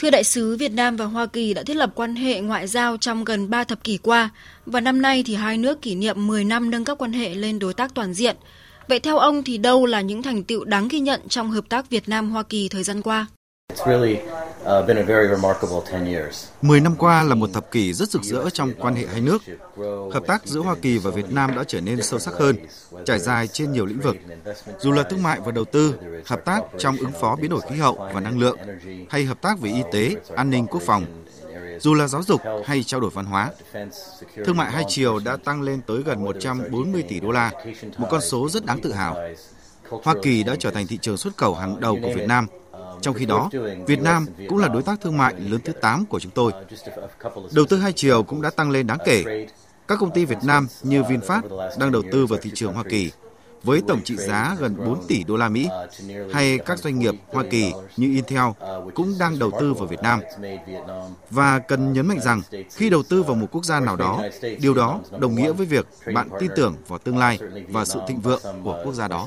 Thưa đại sứ, Việt Nam và Hoa Kỳ đã thiết lập quan hệ ngoại giao trong gần 3 thập kỷ qua và năm nay thì hai nước kỷ niệm 10 năm nâng cấp quan hệ lên đối tác toàn diện. Vậy theo ông thì đâu là những thành tựu đáng ghi nhận trong hợp tác Việt Nam Hoa Kỳ thời gian qua? Mười năm qua là một thập kỷ rất rực rỡ trong quan hệ hai nước. Hợp tác giữa Hoa Kỳ và Việt Nam đã trở nên sâu sắc hơn, trải dài trên nhiều lĩnh vực. Dù là thương mại và đầu tư, hợp tác trong ứng phó biến đổi khí hậu và năng lượng, hay hợp tác về y tế, an ninh quốc phòng, dù là giáo dục hay trao đổi văn hóa. Thương mại hai chiều đã tăng lên tới gần 140 tỷ đô la, một con số rất đáng tự hào. Hoa Kỳ đã trở thành thị trường xuất khẩu hàng đầu của Việt Nam – trong khi đó, Việt Nam cũng là đối tác thương mại lớn thứ 8 của chúng tôi. Đầu tư hai chiều cũng đã tăng lên đáng kể. Các công ty Việt Nam như VinFast đang đầu tư vào thị trường Hoa Kỳ với tổng trị giá gần 4 tỷ đô la Mỹ, hay các doanh nghiệp Hoa Kỳ như Intel cũng đang đầu tư vào Việt Nam. Và cần nhấn mạnh rằng, khi đầu tư vào một quốc gia nào đó, điều đó đồng nghĩa với việc bạn tin tưởng vào tương lai và sự thịnh vượng của quốc gia đó.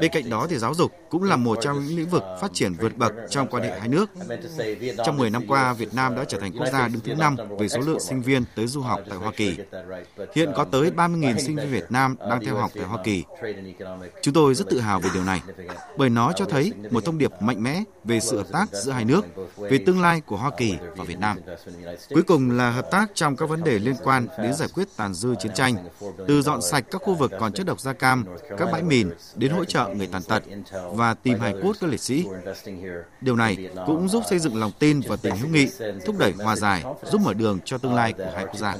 Bên cạnh đó thì giáo dục cũng là một trong những lĩnh vực phát triển vượt bậc trong quan hệ hai nước. Trong 10 năm qua, Việt Nam đã trở thành quốc gia đứng thứ 5 về số lượng sinh viên tới du học tại Hoa Kỳ. Hiện có tới 30.000 sinh viên Việt Nam đang theo học học tại Hoa Kỳ. Chúng tôi rất tự hào về điều này, bởi nó cho thấy một thông điệp mạnh mẽ về sự hợp tác giữa hai nước, về tương lai của Hoa Kỳ và Việt Nam. Cuối cùng là hợp tác trong các vấn đề liên quan đến giải quyết tàn dư chiến tranh, từ dọn sạch các khu vực còn chất độc da cam, các bãi mìn đến hỗ trợ người tàn tật và tìm hài cốt các liệt sĩ. Điều này cũng giúp xây dựng lòng tin và tình hữu nghị, thúc đẩy hòa giải, giúp mở đường cho tương lai của hai quốc gia.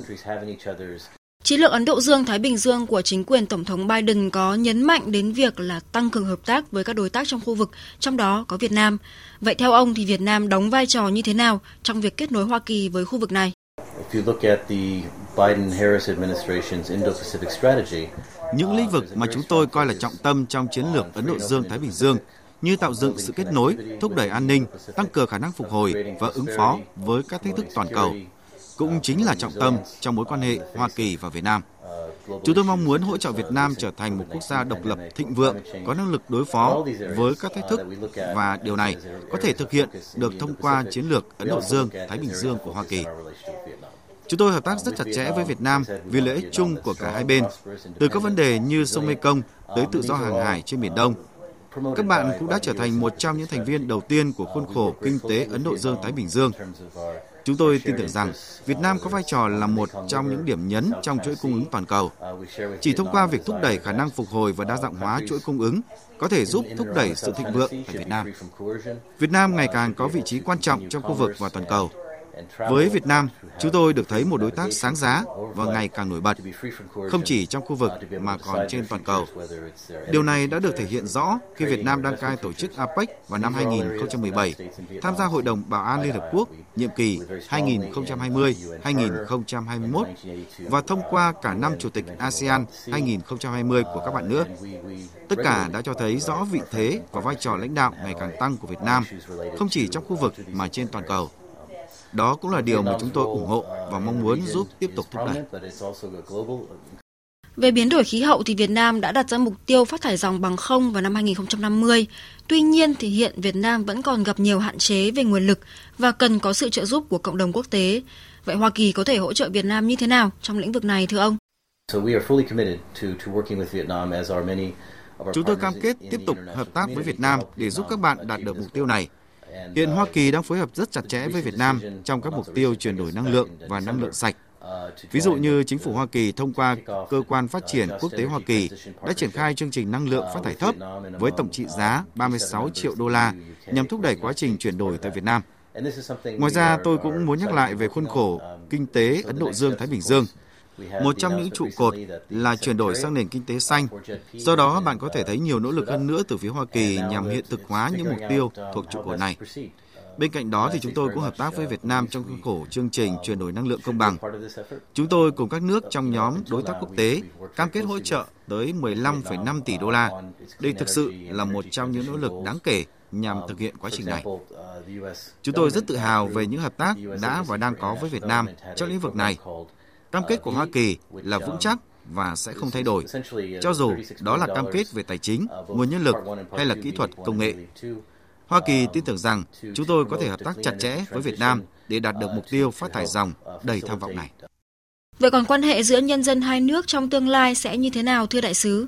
Chiến lược Ấn Độ Dương-Thái Bình Dương của chính quyền Tổng thống Biden có nhấn mạnh đến việc là tăng cường hợp tác với các đối tác trong khu vực, trong đó có Việt Nam. Vậy theo ông thì Việt Nam đóng vai trò như thế nào trong việc kết nối Hoa Kỳ với khu vực này? Những lĩnh vực mà chúng tôi coi là trọng tâm trong chiến lược Ấn Độ Dương-Thái Bình Dương như tạo dựng sự kết nối, thúc đẩy an ninh, tăng cường khả năng phục hồi và ứng phó với các thách thức toàn cầu cũng chính là trọng tâm trong mối quan hệ Hoa Kỳ và Việt Nam. Chúng tôi mong muốn hỗ trợ Việt Nam trở thành một quốc gia độc lập thịnh vượng, có năng lực đối phó với các thách thức và điều này có thể thực hiện được thông qua chiến lược Ấn Độ Dương, Thái Bình Dương của Hoa Kỳ. Chúng tôi hợp tác rất chặt chẽ với Việt Nam vì lợi ích chung của cả hai bên, từ các vấn đề như sông Mekong tới tự do hàng hải trên Biển Đông. Các bạn cũng đã trở thành một trong những thành viên đầu tiên của khuôn khổ kinh tế Ấn Độ Dương-Thái Bình Dương. Chúng tôi tin tưởng rằng Việt Nam có vai trò là một trong những điểm nhấn trong chuỗi cung ứng toàn cầu. Chỉ thông qua việc thúc đẩy khả năng phục hồi và đa dạng hóa chuỗi cung ứng có thể giúp thúc đẩy sự thịnh vượng tại Việt Nam. Việt Nam ngày càng có vị trí quan trọng trong khu vực và toàn cầu. Với Việt Nam, chúng tôi được thấy một đối tác sáng giá và ngày càng nổi bật, không chỉ trong khu vực mà còn trên toàn cầu. Điều này đã được thể hiện rõ khi Việt Nam đăng cai tổ chức APEC vào năm 2017, tham gia Hội đồng Bảo an Liên Hợp Quốc nhiệm kỳ 2020-2021 và thông qua cả năm Chủ tịch ASEAN 2020 của các bạn nữa. Tất cả đã cho thấy rõ vị thế và vai trò lãnh đạo ngày càng tăng của Việt Nam, không chỉ trong khu vực mà trên toàn cầu. Đó cũng là điều mà chúng tôi ủng hộ và mong muốn giúp tiếp tục thúc đẩy. Về biến đổi khí hậu thì Việt Nam đã đặt ra mục tiêu phát thải dòng bằng không vào năm 2050. Tuy nhiên thì hiện Việt Nam vẫn còn gặp nhiều hạn chế về nguồn lực và cần có sự trợ giúp của cộng đồng quốc tế. Vậy Hoa Kỳ có thể hỗ trợ Việt Nam như thế nào trong lĩnh vực này thưa ông? Chúng tôi cam kết tiếp tục hợp tác với Việt Nam để giúp các bạn đạt được mục tiêu này. Hiện Hoa Kỳ đang phối hợp rất chặt chẽ với Việt Nam trong các mục tiêu chuyển đổi năng lượng và năng lượng sạch. Ví dụ như chính phủ Hoa Kỳ thông qua cơ quan phát triển quốc tế Hoa Kỳ đã triển khai chương trình năng lượng phát thải thấp với tổng trị giá 36 triệu đô la nhằm thúc đẩy quá trình chuyển đổi tại Việt Nam. Ngoài ra, tôi cũng muốn nhắc lại về khuôn khổ kinh tế Ấn Độ Dương-Thái Bình Dương một trong những trụ cột là chuyển đổi sang nền kinh tế xanh. Do đó, bạn có thể thấy nhiều nỗ lực hơn nữa từ phía Hoa Kỳ nhằm hiện thực hóa những mục tiêu thuộc trụ cột này. Bên cạnh đó thì chúng tôi cũng hợp tác với Việt Nam trong khuôn khổ chương trình chuyển đổi năng lượng công bằng. Chúng tôi cùng các nước trong nhóm đối tác quốc tế cam kết hỗ trợ tới 15,5 tỷ đô la. Đây thực sự là một trong những nỗ lực đáng kể nhằm thực hiện quá trình này. Chúng tôi rất tự hào về những hợp tác đã và đang có với Việt Nam trong lĩnh vực này Cam kết của Hoa Kỳ là vững chắc và sẽ không thay đổi, cho dù đó là cam kết về tài chính, nguồn nhân lực hay là kỹ thuật công nghệ. Hoa Kỳ tin tưởng rằng chúng tôi có thể hợp tác chặt chẽ với Việt Nam để đạt được mục tiêu phát thải dòng đầy tham vọng này. Vậy còn quan hệ giữa nhân dân hai nước trong tương lai sẽ như thế nào thưa đại sứ?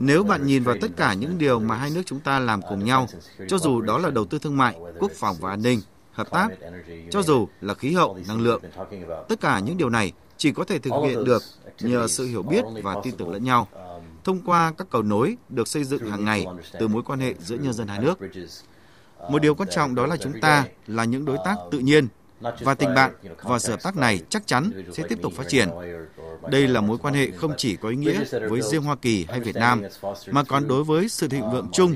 Nếu bạn nhìn vào tất cả những điều mà hai nước chúng ta làm cùng nhau, cho dù đó là đầu tư thương mại, quốc phòng và an ninh, hợp tác, cho dù là khí hậu, năng lượng, tất cả những điều này chỉ có thể thực hiện được nhờ sự hiểu biết và tin tưởng lẫn nhau, thông qua các cầu nối được xây dựng hàng ngày từ mối quan hệ giữa nhân dân hai nước. Một điều quan trọng đó là chúng ta là những đối tác tự nhiên và tình bạn và sự hợp tác này chắc chắn sẽ tiếp tục phát triển. Đây là mối quan hệ không chỉ có ý nghĩa với riêng Hoa Kỳ hay Việt Nam, mà còn đối với sự thịnh vượng chung,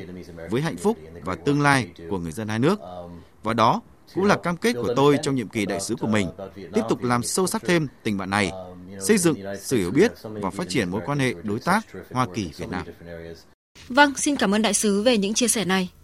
với hạnh phúc và tương lai của người dân hai nước. Và đó cũng là cam kết của tôi trong nhiệm kỳ đại sứ của mình, tiếp tục làm sâu sắc thêm tình bạn này, xây dựng sự hiểu biết và phát triển mối quan hệ đối tác Hoa Kỳ-Việt Nam. Vâng, xin cảm ơn đại sứ về những chia sẻ này.